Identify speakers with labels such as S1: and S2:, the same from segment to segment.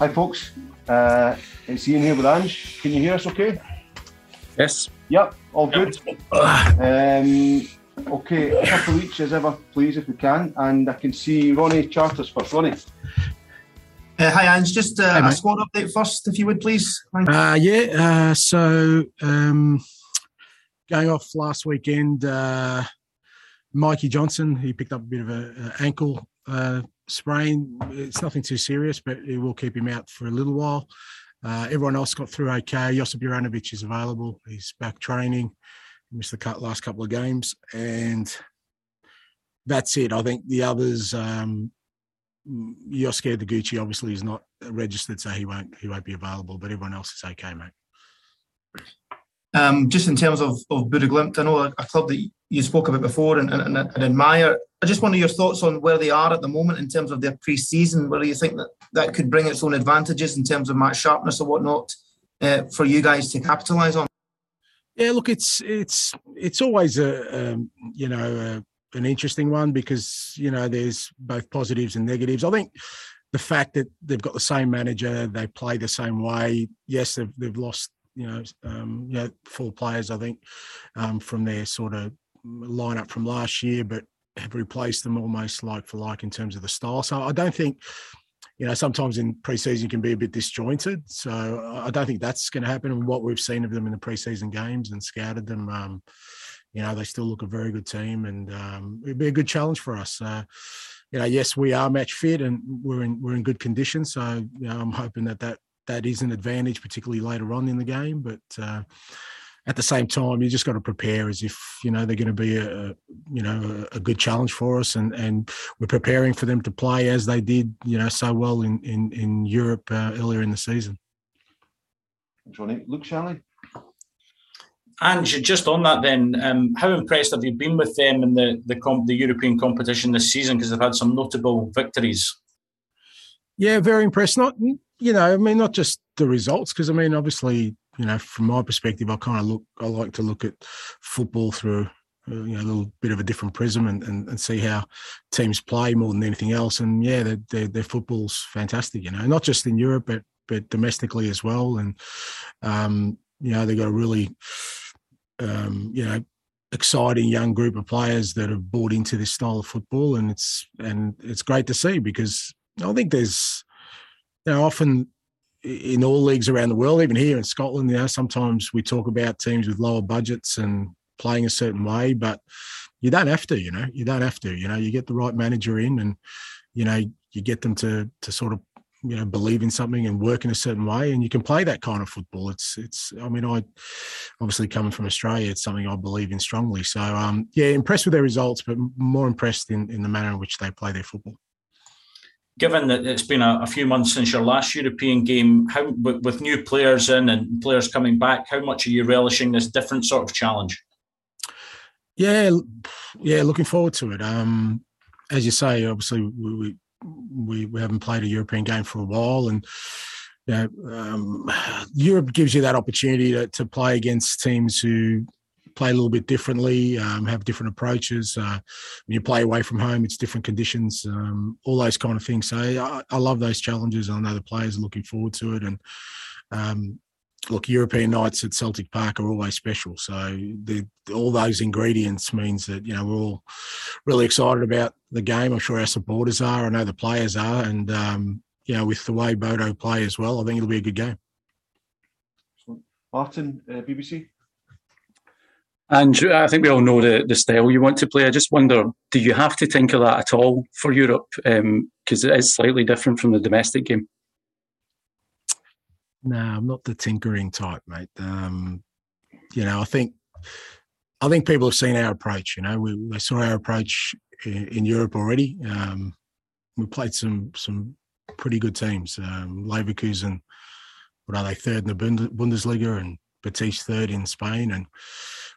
S1: Hi folks, uh, it's Ian here with Ange. Can you hear us okay?
S2: Yes.
S1: Yep, all good. Um, okay, a couple each as ever, please, if we can. And I can see Ronnie Charters first. Ronnie.
S3: Uh, hi, Ange. Just uh,
S2: Hey,
S3: a
S2: mate.
S3: squad update first, if you would, please. Thank.
S2: Uh, yeah. Uh, so um, going off last weekend, uh, Mikey Johnston, he picked up a bit of a, a ankle uh, sprain. It's nothing too serious, but it will keep him out for a little while. Uh, everyone else got through okay. Josip Juranovic is available. He's back training. He missed the cut last couple of games, and that's it. I think the others. Um, Yosuke obviously is not registered, so he won't he won't be available. But everyone else is okay, mate.
S3: Um, just in terms of, of Bodo Glimt, I know a, a club that you spoke about before and, and, and admire. I just wonder your thoughts on where they are at the moment in terms of their pre-season. Whether you think that that could bring its own advantages in terms of match sharpness or whatnot uh, for you guys to capitalise on.
S2: Yeah, look, it's it's it's always a um, you know a, an interesting one because you know there's both positives and negatives. I think the fact that they've got the same manager, they play the same way. Yes, they've they've lost you know um, you four players I think um, from their sort of lineup from last year, but have replaced them almost like for like in terms of the style. So I don't think you know, sometimes in preseason can be a bit disjointed. So I don't think that's going to happen. And what we've seen of them in the preseason games and scouted them, um, you know, they still look a very good team, and um, it'd be a good challenge for us. Uh, you know, yes, we are match fit and we're in we're in good condition. So you know, I'm hoping that that that is an advantage, particularly later on in the game. But uh, at the same time, you just got to prepare as if you know they're going to be a, a you know a, a good challenge for us, and and we're preparing for them to play as they did you know so well in in in Europe uh, earlier in the season.
S1: Thanks, Ronnie. Luke Shanley.
S4: And just on that, then, um, how impressed have you been with them in the the, comp- the European competition this season? Because they've had some notable victories.
S2: Yeah, very impressed. Not you know, I mean, not just the results, because I mean, obviously, you know, from my perspective, I kind of look, I like to look at football through uh, you know a little bit of a different prism and, and, and see how teams play more than anything else. And yeah, their, their their football's fantastic. You know, not just in Europe, but but domestically as well. And um, you know, they've got a really um, you know exciting young group of players that have bought into this style of football, and it's and it's great to see because I think there's you know often in all leagues around the world, even here in Scotland, you know, sometimes we talk about teams with lower budgets and playing a certain way, but you don't have to, you know, you don't have to, you know, you get the right manager in and, you know, you get them to to sort of, you know, believe in something and work in a certain way and you can play that kind of football. It's it's I mean, I obviously coming from Australia, it's something I believe in strongly. So um yeah, impressed with their results, but more impressed in, in the manner in which they play their football
S4: given that it's been a, a, few months since your last European game, how with, with, new players in and players coming back, how much are you relishing this different sort of challenge?
S2: Yeah, yeah, looking forward to it. Um, as you say, obviously we, we we haven't played a European game for a while, and you know, um, Europe gives you that opportunity to, to play against teams who play a little bit differently, um, have different approaches. Uh, when you play away from home, it's different conditions, um, all those kind of things. So I, I, love those challenges. I know the players are looking forward to it, and um, look, European nights at Celtic Park are always special. So the, all those ingredients means that you know we're all really excited about the game. I'm sure our supporters are. I know the players are, and um, you know with the way Bodo play as well, I think it'll be a good game.
S1: Martin, uh, BBC.
S5: And I think we all know the, the style you want to play. I just wonder, do you have to tinker that at all for Europe? Because um, it is slightly different from the domestic game.
S2: No, I'm not the tinkering type, mate. Um, you know, I think I think people have seen our approach. You know, we they saw our approach in, in Europe already. Um, we played some some pretty good teams. Um, Leverkusen, what are they third in the Bundesliga, and Betis third in Spain, and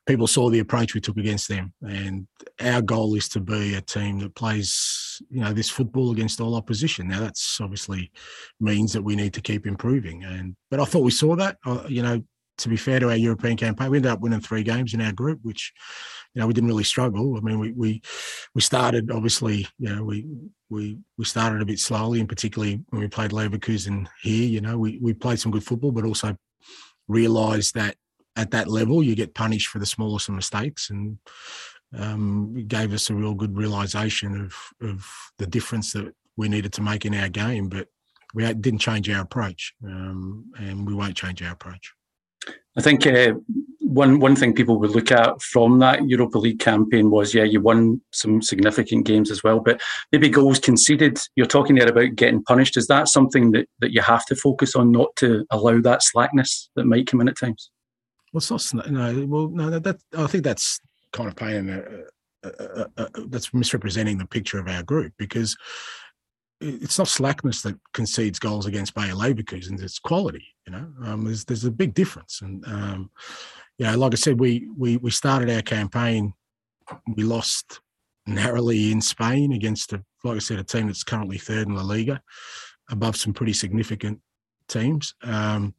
S2: people saw the approach we took against them. And our goal is to be a team that plays, you know, this football against all opposition. Now that's obviously means that we need to keep improving. And but I thought we saw that. Uh, you know, to be fair to our European campaign, we ended up winning three games in our group, which you know we didn't really struggle. I mean, we we we started obviously, you know, we we we started a bit slowly, and particularly when we played Leverkusen here, you know, we we played some good football, but also realised that at that level, you get punished for the smallest of mistakes, and um, gave us a real good realization of of the difference that we needed to make in our game. But we didn't change our approach, um, and we won't change our approach.
S5: I think uh, one one thing people would look at from that Europa League campaign was, yeah, you won some significant games as well, but maybe goals conceded. You're talking there about getting punished. Is that something that, that you have to focus on, not to allow that slackness that might come in at times?
S2: Well, it's not. No, well, no. That I think that's kind of painting. A, a, a, that's misrepresenting the picture of our group because it's not slackness that concedes goals against Bayer Leverkusen. It's quality. You know, um, there's there's a big difference, and um, you know, like I said, we we we started our campaign. We lost narrowly in Spain against a, like I said, a team that's currently third in La Liga, above some pretty significant teams. Um,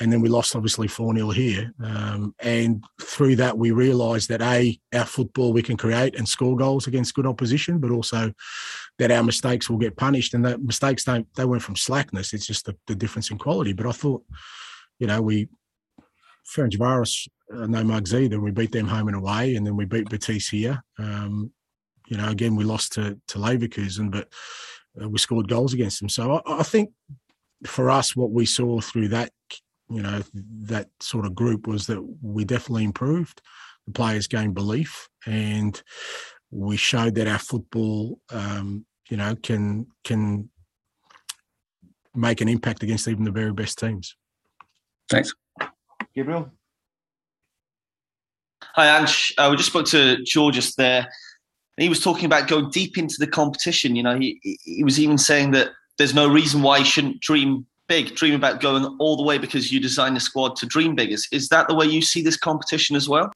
S2: and then we lost obviously 4 0 here. Um, and through that, we realised that A, our football we can create and score goals against good opposition, but also that our mistakes will get punished. And that mistakes don't, they weren't from slackness, it's just the, the difference in quality. But I thought, you know, we, Ferencvaros, uh, no mugs either. We beat them home and away, and then we beat Betis here. Um, you know, again, we lost to, to Leverkusen, but uh, we scored goals against them. So I, I think for us, what we saw through that you know that sort of group was that we definitely improved. The players gained belief, and we showed that our football, um, you know, can can make an impact against even the very best teams.
S5: Thanks,
S1: Gabriel.
S6: Hi, Ange. Uh, we just spoke to Georges there. he was talking about going deep into the competition. You know, he he was even saying that there's no reason why you shouldn't dream big, dream about going all the way because you designed the squad to dream big. Is, is that the way you see this competition as well?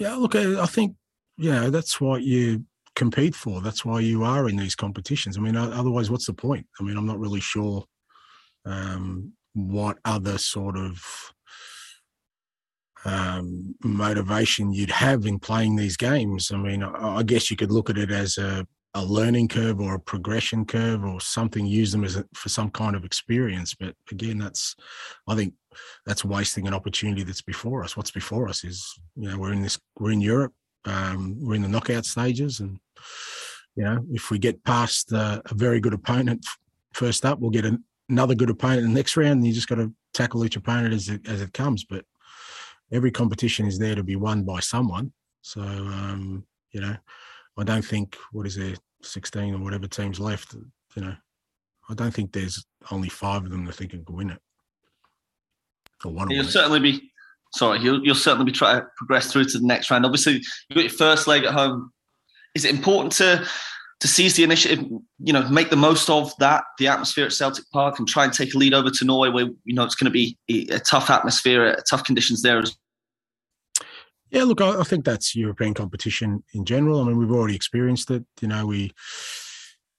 S2: Yeah, look, I think, yeah, that's what you compete for. That's why you are in these competitions. I mean, otherwise, what's the point? I mean, I'm not really sure um, what other sort of um, motivation you'd have in playing these games. I mean, I guess you could look at it as a a learning curve or a progression curve or something use them as a, for some kind of experience but again that's i think that's wasting an opportunity that's before us. What's before us is you know we're in this we're in europe um, we're in the knockout stages and you know if we get past uh, a very good opponent first up we'll get an, another good opponent in the next round and you just got to tackle each opponent as it, as it comes. But every competition is there to be won by someone. So um, you know I don't think what is there, sixteen or whatever teams left. You know, I don't think there's only five of them that think can win it.
S6: Or one. You'll certainly be. Sorry, you'll, you'll certainly be trying to progress through to the next round. Obviously, you got your first leg at home. Is it important to to seize the initiative? You know, make the most of that, the atmosphere at Celtic Park, and try and take a lead over to Norway, where you know it's going to be a tough atmosphere, tough conditions there as
S2: yeah, look, I, I, think that's European competition in general. I mean, we've already experienced it. You know, we,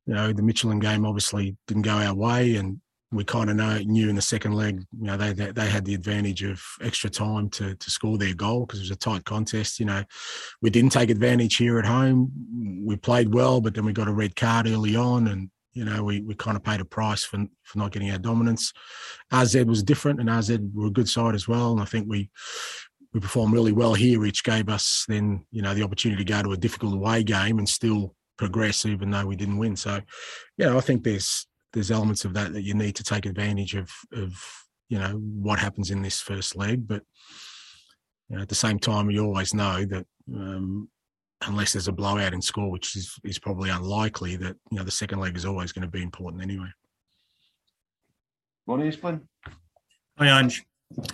S2: you know, the Midtjylland game obviously didn't go our way, and we kind of know knew in the second leg, you know, they they, they had the advantage of extra time to to score their goal because it was a tight contest. You know, we didn't take advantage here at home. We played well, but then we got a red card early on, and you know, we, we kind of paid a price for for not getting our dominance. AZ was different, and AZ were a good side as well. And I think we we performed really well here, which gave us then you know the opportunity to go to a difficult away game and still progress, even though we didn't win. So, yeah, I think there's there's elements of that that you need to take advantage of of you know what happens in this first leg, but you know, at the same time, you always know that um, unless there's a blowout in score, which is, is probably unlikely, that you know the second leg is always going to be important anyway.
S1: Ronnie Esplin.
S7: Hi, Ange.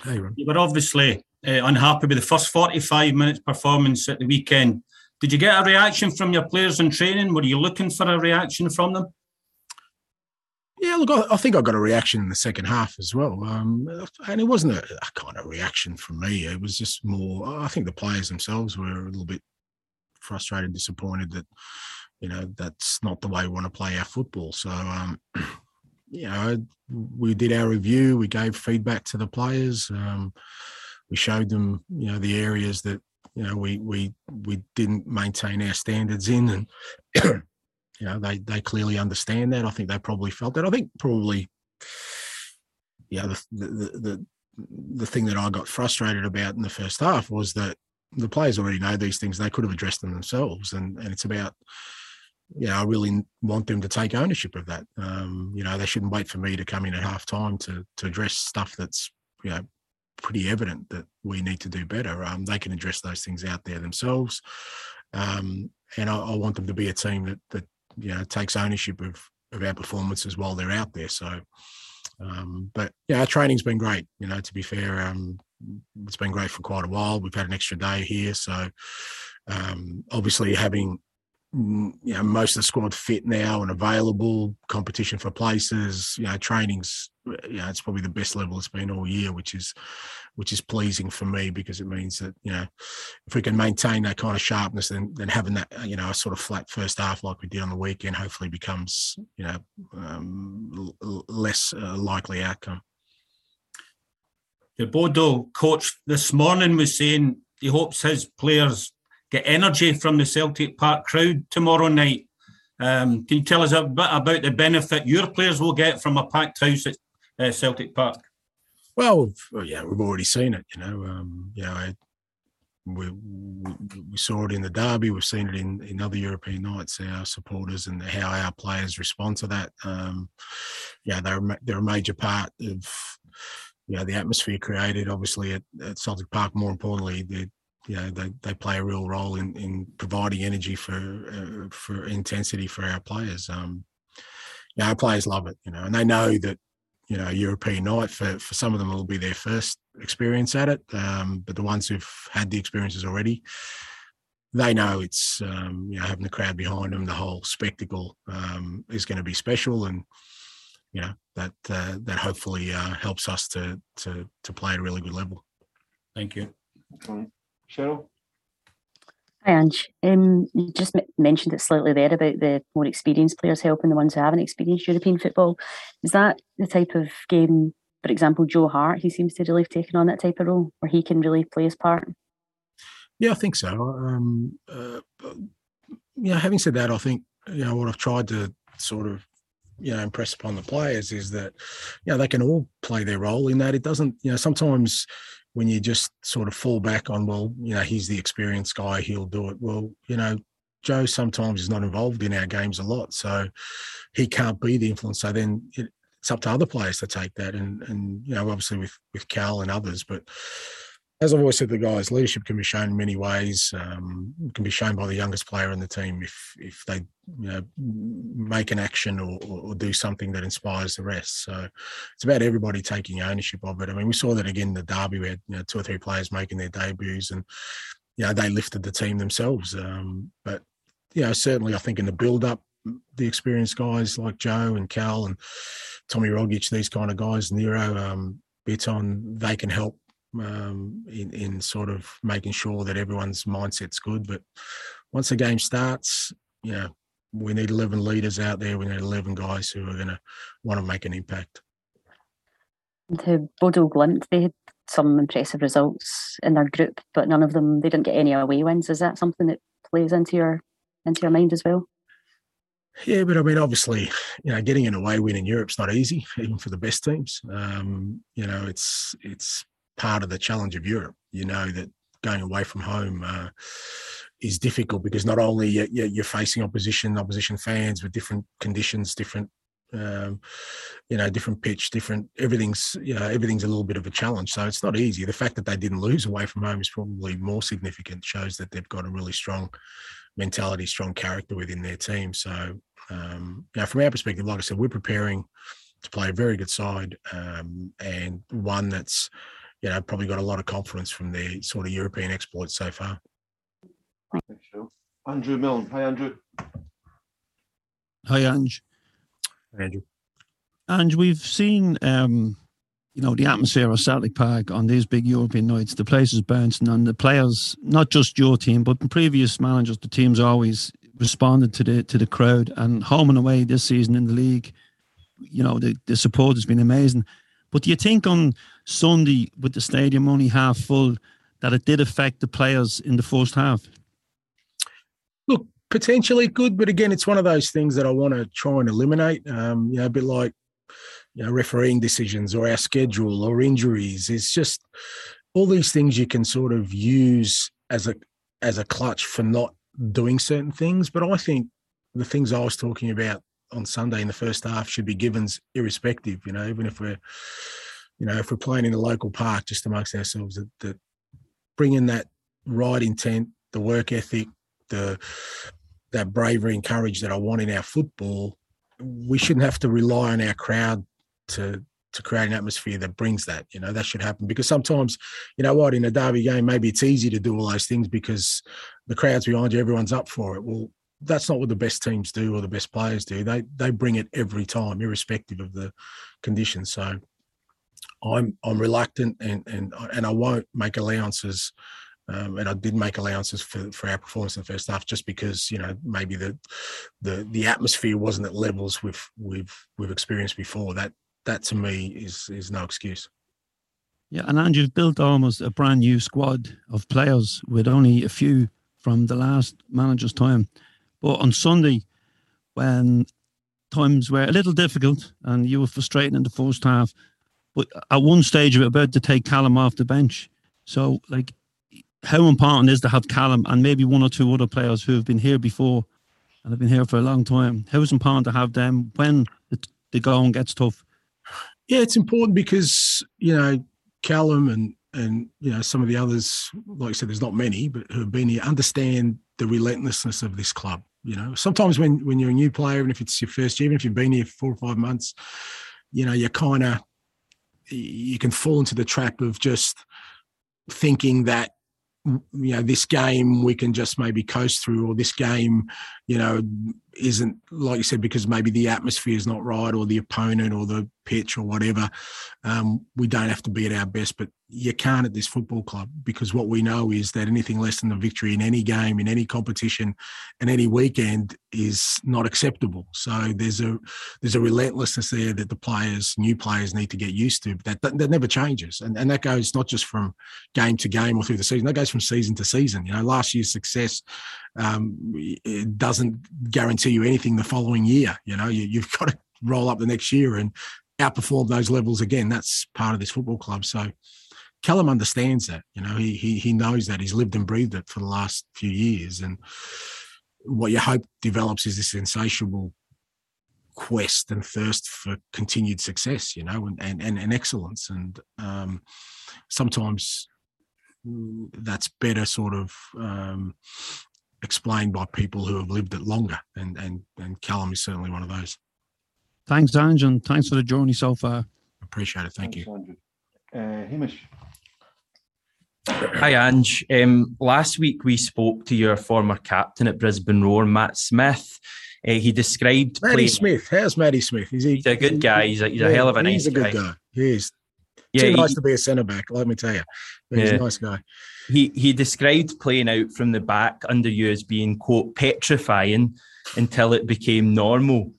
S2: Hey, Ron.
S7: You were obviously uh, unhappy with the first 45 minutes performance at the weekend. Did you get a reaction from your players in training? Were you looking for a reaction from them?
S2: Yeah, look, I, think I got a reaction in the second half as well. Um, and it wasn't a, a, kind of reaction from me. It was just more, I think the players themselves were a little bit frustrated, and disappointed that you know that's not the way we want to play our football. So um, you know, we did our review, we gave feedback to the players, um, we showed them you know the areas that you know we we we didn't maintain our standards in, and you know they they clearly understand that. I think they probably felt that. I think probably yeah the the, the the thing that I got frustrated about in the first half was that the players already know these things. They could have addressed them themselves, and and it's about you know, I really want them to take ownership of that. Um, you know, they shouldn't wait for me to come in at half time to to address stuff that's you know pretty evident that we need to do better. Um, they can address those things out there themselves, um, and I, I, want them to be a team that that you know takes ownership of of our performances while they're out there. So, um, but yeah, our training's been great. You know, to be fair, um, it's been great for quite a while. We've had an extra day here, so um, obviously having you know most of the squad fit now and available, competition for places, you know, training's you know it's probably the best level it's been all year, which is which is pleasing for me because it means that you know if we can maintain that kind of sharpness, then then having that you know a sort of flat first half like we did on the weekend hopefully becomes you know um, less uh, likely outcome.
S7: The Bodo coach this morning was saying he hopes his players get energy from the Celtic Park crowd tomorrow night. Um, can you tell us a bit about the benefit your players will get from a packed house at uh, Celtic Park?
S2: Well, yeah, we've already seen it. You know, um, you know, we, we saw it in the derby. We've seen it in, in other European nights. Our supporters and how our players respond to that. Um, yeah, they're they're a major part of you know the atmosphere created obviously at, at Celtic Park. More importantly, they you know they, they play a real role in, in providing energy for uh, for intensity for our players. Um, you know, our players love it, you know, and they know that you know European night for for some of them will be their first experience at it, um, but the ones who've had the experiences already. They know it's um, you know having the crowd behind them, the whole spectacle um, is going to be special, and you know that uh, that hopefully uh, helps us to to to play at a really good level.
S7: Thank you,
S1: Cheryl.
S8: Hi, Ange. Um, you just m- mentioned it slightly there about the more experienced players helping the ones who haven't experienced European football. Is that the type of game, for example, Joe Hart, he seems to really have taken on that type of role where he can really play his part?
S2: Yeah, I think so. Um, uh, yeah, having said that, I think, you know, what I've tried to sort of you know impress upon the players is that you know they can all play their role in that it doesn't you know sometimes when you just sort of fall back on well you know he's the experienced guy he'll do it. Well you know joe sometimes is not involved in our games a lot so he can't be the influence. So then it, it's up to other players to take that and and you know obviously with with cal and others but as I've always said the guys, leadership can be shown in many ways. Um, can be shown by the youngest player in the team if if they you know make an action or, or, do something that inspires the rest. So it's about everybody taking ownership of it. I mean, we saw that again in the derby. We had you know, two or three players making their debuts, and you know they lifted the team themselves. Um, but you know, certainly I think in the build up, the experienced guys like Joe and Cal and Tommy Rogic, these kind of guys, Nero, um, Bitton, they can help um, in, in sort of making sure that everyone's mindset's good. But once the game starts, you know, we need 11 leaders out there. We need 11 guys who are going to want to make an impact.
S8: To Bodo Glimt, they had some impressive results in their group, but none of them, they didn't get any away wins. Is that something that plays into your into your mind as well?
S2: Yeah, but I mean, obviously, you know, getting an away win in Europe's not easy, even for the best teams. Um, you know, it's it's part of the challenge of Europe. You know that going away from home uh, is difficult because not only you're, facing opposition, opposition fans with different conditions, different, um, you know, different pitch, different everything's, you know, everything's a little bit of a challenge. So it's not easy. The fact that they didn't lose away from home is probably more significant. Shows that they've got a really strong mentality, strong character within their team. So, um, know, from our perspective, like I said, we're preparing to play a very good side um, and one that's you know, probably got a lot of confidence from their sort of European exploits so far.
S1: Thanks, Phil. Andrew Milne. Hi, Andrew.
S9: Hi, Ange.
S2: Hi, Andrew.
S9: Ange, we've seen, um, you know, the atmosphere of Celtic Park on these big European nights. The place is bouncing, and the players, not just your team, but previous managers, the teams always responded to the to the crowd. And home and away this season in the league, you know, the, the support has been amazing. But do you think on Sunday, with the stadium only half full, that it did affect the players in the first half?
S2: Look, potentially good, but again, it's one of those things that I want to try and eliminate. Um, you know, a bit like you know refereeing decisions or our schedule or injuries. It's just all these things you can sort of use as a as a clutch for not doing certain things. But I think the things I was talking about on Sunday in the first half should be givens irrespective. You know, even if we're, you know, if we're playing in the local park just amongst ourselves, that, that bringing that right intent, the work ethic, the that bravery and courage that I want in our football, we shouldn't have to rely on our crowd to to create an atmosphere that brings that. You know, that should happen because sometimes, you know what, in a derby game, maybe it's easy to do all those things because the crowd's behind you, everyone's up for it. Well, that's not what the best teams do or the best players do. They they bring it every time, irrespective of the conditions. So I'm I'm reluctant and and and I won't make allowances. Um, and I did make allowances for, for our performance in the first half, just because you know maybe the the the atmosphere wasn't at levels we've we've we've experienced before. That that to me is is no excuse.
S9: Yeah, and Andrew, you've built almost a brand new squad of players with only a few from the last manager's time. But on Sunday, when times were a little difficult and you were frustrated in the first half, but at one stage were about to take Callum off the bench. So, like, how important is to have Callum and maybe one or two other players who have been here before and have been here for a long time? How is important to have them when the, the going gets tough?
S2: Yeah, it's important because you know Callum and and you know some of the others, like I said, there's not many, but who have been here, understand the relentlessness of this club. You know, sometimes when when you're a new player, and if it's your first year, even if you've been here four or five months, you know, you're kind of you can fall into the trap of just thinking that you know this game we can just maybe coast through or this game you know isn't like you said because maybe the atmosphere is not right or the opponent or the pitch or whatever um, we don't have to be at our best but you can't at this football club because what we know is that anything less than a victory in any game in any competition and any weekend is not acceptable. So there's a there's a relentlessness there that the players new players need to get used to that that, that never changes. And, and that goes not just from game to game or through the season that goes from season to season. You know last year's success um, doesn't guarantee you anything the following year. You know, you, you've got to roll up the next year and outperform those levels again. That's part of this football club. So Callum understands that. You know, he he he knows that. He's lived and breathed it for the last few years. And what you hope develops is this insatiable quest and thirst for continued success, you know, and and, and, and excellence. And um, sometimes that's better sort of um, explained by people who have lived it longer, and and and Callum is certainly one of those.
S9: Thanks, Ange, and thanks for the journey so far.
S2: Appreciate it. Thank
S1: Thanks,
S2: you.
S1: Uh, Hamish.
S10: Hi, Ange. Um, last week we spoke to your former captain at Brisbane Roar, Matt Smith. Uh, he described
S2: Matty
S10: playing...
S2: Smith. How's Matty Smith? Is he?
S10: He's a good guy. He's a, he's a hell of a nice
S2: He's a good
S10: guy.
S2: guy. He is.
S10: Yeah,
S2: Too
S10: he-
S2: nice to be a centre back. Let me tell you, But he's a nice guy.
S10: He he described playing out from the back under you as being quote petrifying until it became normal.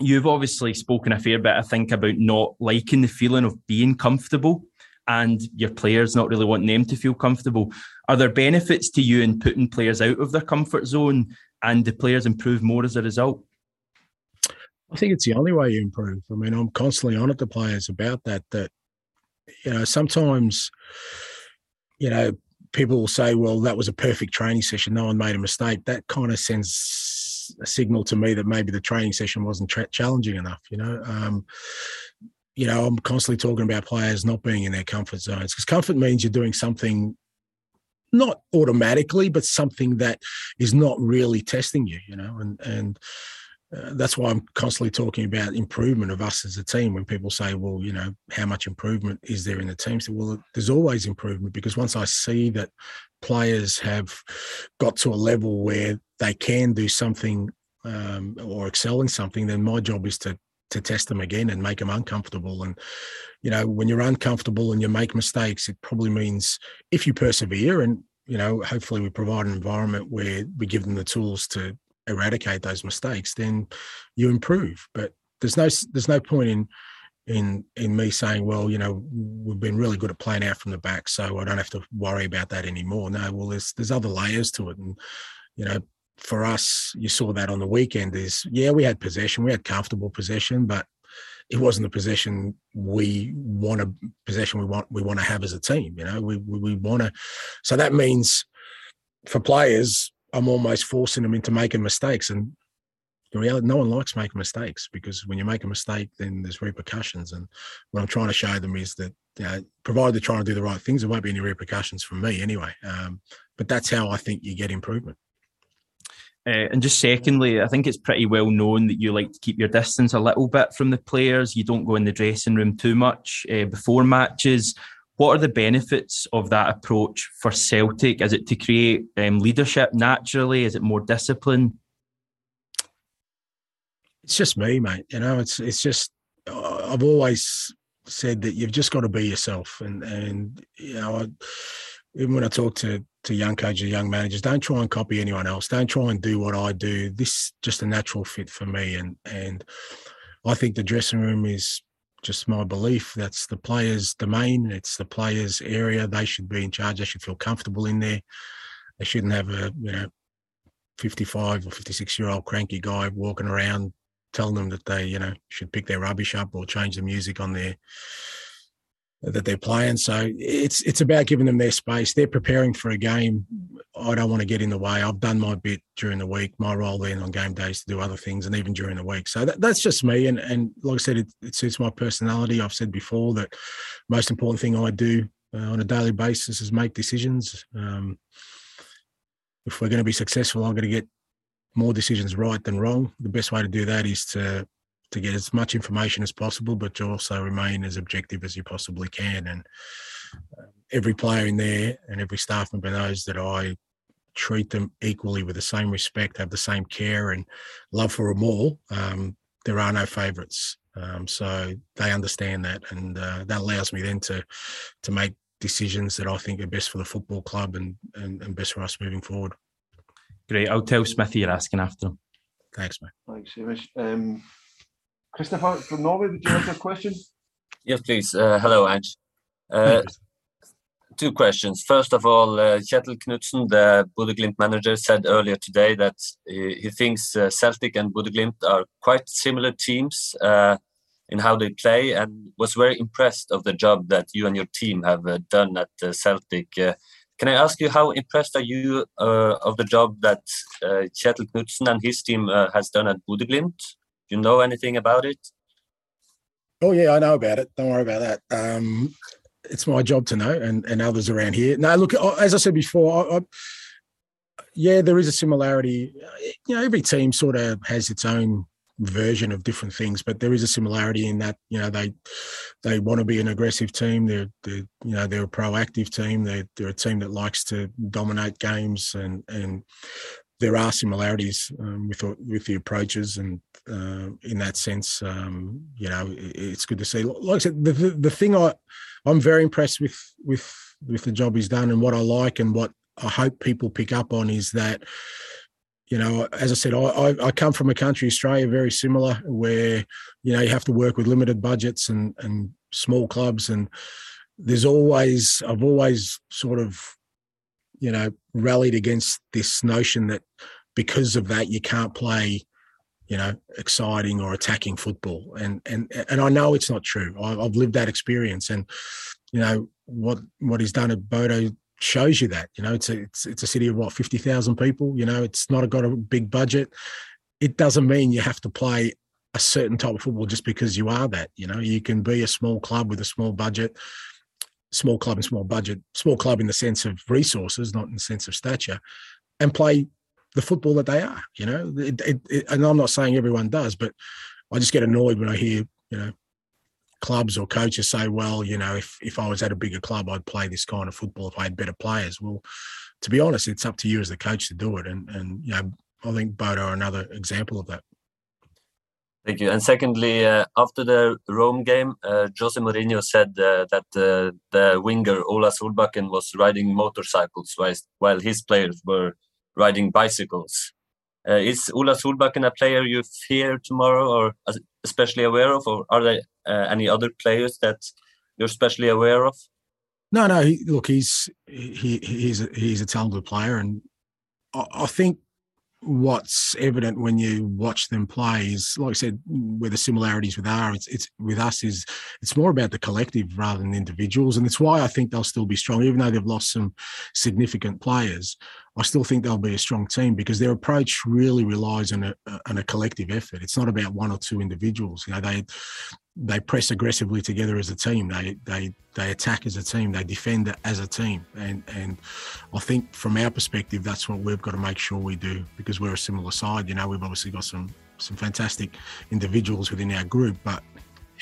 S10: You've obviously spoken a fair bit, I think, about not liking the feeling of being comfortable and your players not really wanting them to feel comfortable. Are there benefits to you in putting players out of their comfort zone and the players improve more as a result?
S2: I think it's the only way you improve. I mean, I'm constantly on at the players about that. That you know, sometimes, you know, people will say, "Well, that was a perfect training session. No one made a mistake." That kind of sends a signal to me that maybe the training session wasn't tra- challenging enough. You know, um, you know, I'm constantly talking about players not being in their comfort zones because comfort means you're doing something not automatically, but something that is not really testing you. You know, and and uh, that's why I'm constantly talking about improvement of us as a team. When people say, "Well, you know, how much improvement is there in the team?" So, well, there's always improvement because once I see that players have got to a level where they can do something um, or excel in something, then my job is to to test them again and make them uncomfortable. And you know, when you're uncomfortable and you make mistakes, it probably means if you persevere and you know, hopefully we provide an environment where we give them the tools to eradicate those mistakes, then you improve. But there's no there's no point in in in me saying, well, you know, we've been really good at playing out from the back, so I don't have to worry about that anymore. No, well, there's there's other layers to it, and you know, for us, you saw that on the weekend. Is yeah, we had possession, we had comfortable possession, but it wasn't the possession we want a possession we want we want to have as a team. You know, we we, we want to. So that means for players, I'm almost forcing them into making mistakes. And the reality, no one likes making mistakes because when you make a mistake, then there's repercussions. And what I'm trying to show them is that, you know, provided they're trying to do the right things, there won't be any repercussions from me anyway. Um, but that's how I think you get improvement.
S10: Uh, and just secondly, I think it's pretty well known that you like to keep your distance a little bit from the players. You don't go in the dressing room too much uh, before matches. What are the benefits of that approach for Celtic? Is it to create um, leadership naturally? Is it more discipline?
S2: It's just me, mate. You know, it's it's just I've always said that you've just got to be yourself, and and you know, I, even when I talk to to young coaches, young managers, don't try and copy anyone else. Don't try and do what I do. This is just a natural fit for me, and and I think the dressing room is just my belief. That's the players' domain. It's the players' area. They should be in charge. They should feel comfortable in there. They shouldn't have a you know, fifty-five or fifty-six-year-old cranky guy walking around telling them that they you know should pick their rubbish up or change the music on their that they're playing. So it's it's about giving them their space. They're preparing for a game. I don't want to get in the way. I've done my bit during the week. My role then on game days to do other things, and even during the week. So that, that's just me. And and like I said, it, it, suits my personality. I've said before that most important thing I do uh, on a daily basis is make decisions. Um, if we're going to be successful, I'm going to get more decisions right than wrong. The best way to do that is to to get as much information as possible, but to also remain as objective as you possibly can. And uh, every player in there and every staff member knows that I treat them equally with the same respect, have the same care and love for them all. Um, there are no favourites, um, so they understand that, and uh, that allows me then to to make decisions that I think are best for the football club and, and, and best for us moving forward.
S10: Great. I'll tell Smithy you're asking after him.
S2: Thanks, mate.
S1: Thanks, Hamish. Um, Christopher from Norway, would you have a question?
S11: Yes, please. Uh, hello, Ange. Uh, two questions. First of all, uh, Kjetil Knutsen, the Bodø/Glimt manager, said earlier today that he, he thinks uh, Celtic and Bodø/Glimt are quite similar teams uh, in how they play, and was very impressed of the job that you and your team have uh, done at uh, Celtic. Uh, can I ask you how impressed are you of the job that uh, Kjetil Knutsen and his team has done at Bodø/Glimt? You know anything about it?
S2: Oh yeah, I know about it. Don't worry about that. Um, it's my job to know, and, and others around here. Now, look, as I said before, I, I, yeah, there is a similarity. You know, every team sort of has its own version of different things, but there is a similarity in that you know they they want to be an aggressive team. They're, they're you know they're a proactive team. They're, they're a team that likes to dominate games, and and there are similarities um, with with the approaches, and uh, in that sense, um, you know, it, it's good to see. Like I said, the, the, the thing I I'm very impressed with with with the job he's done, and what I like, and what I hope people pick up on is that, you know, as I said, I, I come from a country, Australia, very similar, where you know you have to work with limited budgets and and small clubs, and there's always I've always sort of you know, rallied against this notion that because of that you can't play, you know, exciting or attacking football. And and and I know it's not true. I've lived that experience, and you know what what he's done at Bodo shows you that. You know, it's a it's it's a city of what fifty thousand people. You know, it's not got a big budget. It doesn't mean you have to play a certain type of football just because you are that. You know, you can be a small club with a small budget, small club and small budget, small club in the sense of resources, not in the sense of stature, and play the football that they are. You know, it, it, it, and I'm not saying everyone does, but I just get annoyed when I hear you know clubs or coaches say, "Well, you know, if if I was at a bigger club, I'd play this kind of football if I had better players." Well, to be honest, it's up to you as the coach to do it, and and you know, I think Bodo are another example of that.
S11: Thank you. And secondly, uh, after the Rome game, uh, Jose Mourinho said uh, that uh, the winger Ola Solbakken was riding motorcycles while, his players were riding bicycles. Uh, is Ola Solbakken a player you fear tomorrow or especially aware of, or are there uh, any other players that you're especially aware of?
S2: No, no. He, look, he's he he's a, he's a talented player, and I, I think what's evident when you watch them play is, like I said, where the similarities with are, it's it's with us is it's more about the collective rather than individuals, and it's why I think they'll still be strong, even though they've lost some significant players. I still think they'll be a strong team because their approach really relies on a, on a collective effort. It's not about one or two individuals. You know, they they press aggressively together as a team. They they they attack as a team. They defend as a team. And and I think from our perspective, that's what we've got to make sure we do because we're a similar side. You know, we've obviously got some some fantastic individuals within our group, but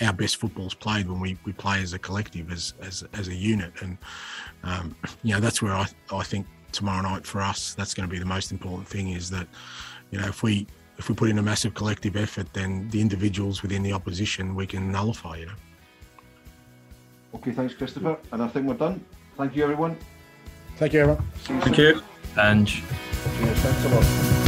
S2: our best football's played when we, we play as a collective, as as as a unit. And um, you know, that's where I I think tomorrow night for us, that's going to be the most important thing is that, you know, if we if we put in a massive collective effort, then the individuals within the opposition we can nullify, you know.
S1: Okay, thanks, Christopher. And I think we're done. Thank you, everyone.
S2: Thank you, everyone.
S10: Thank you. And Cheers,
S1: thanks a lot.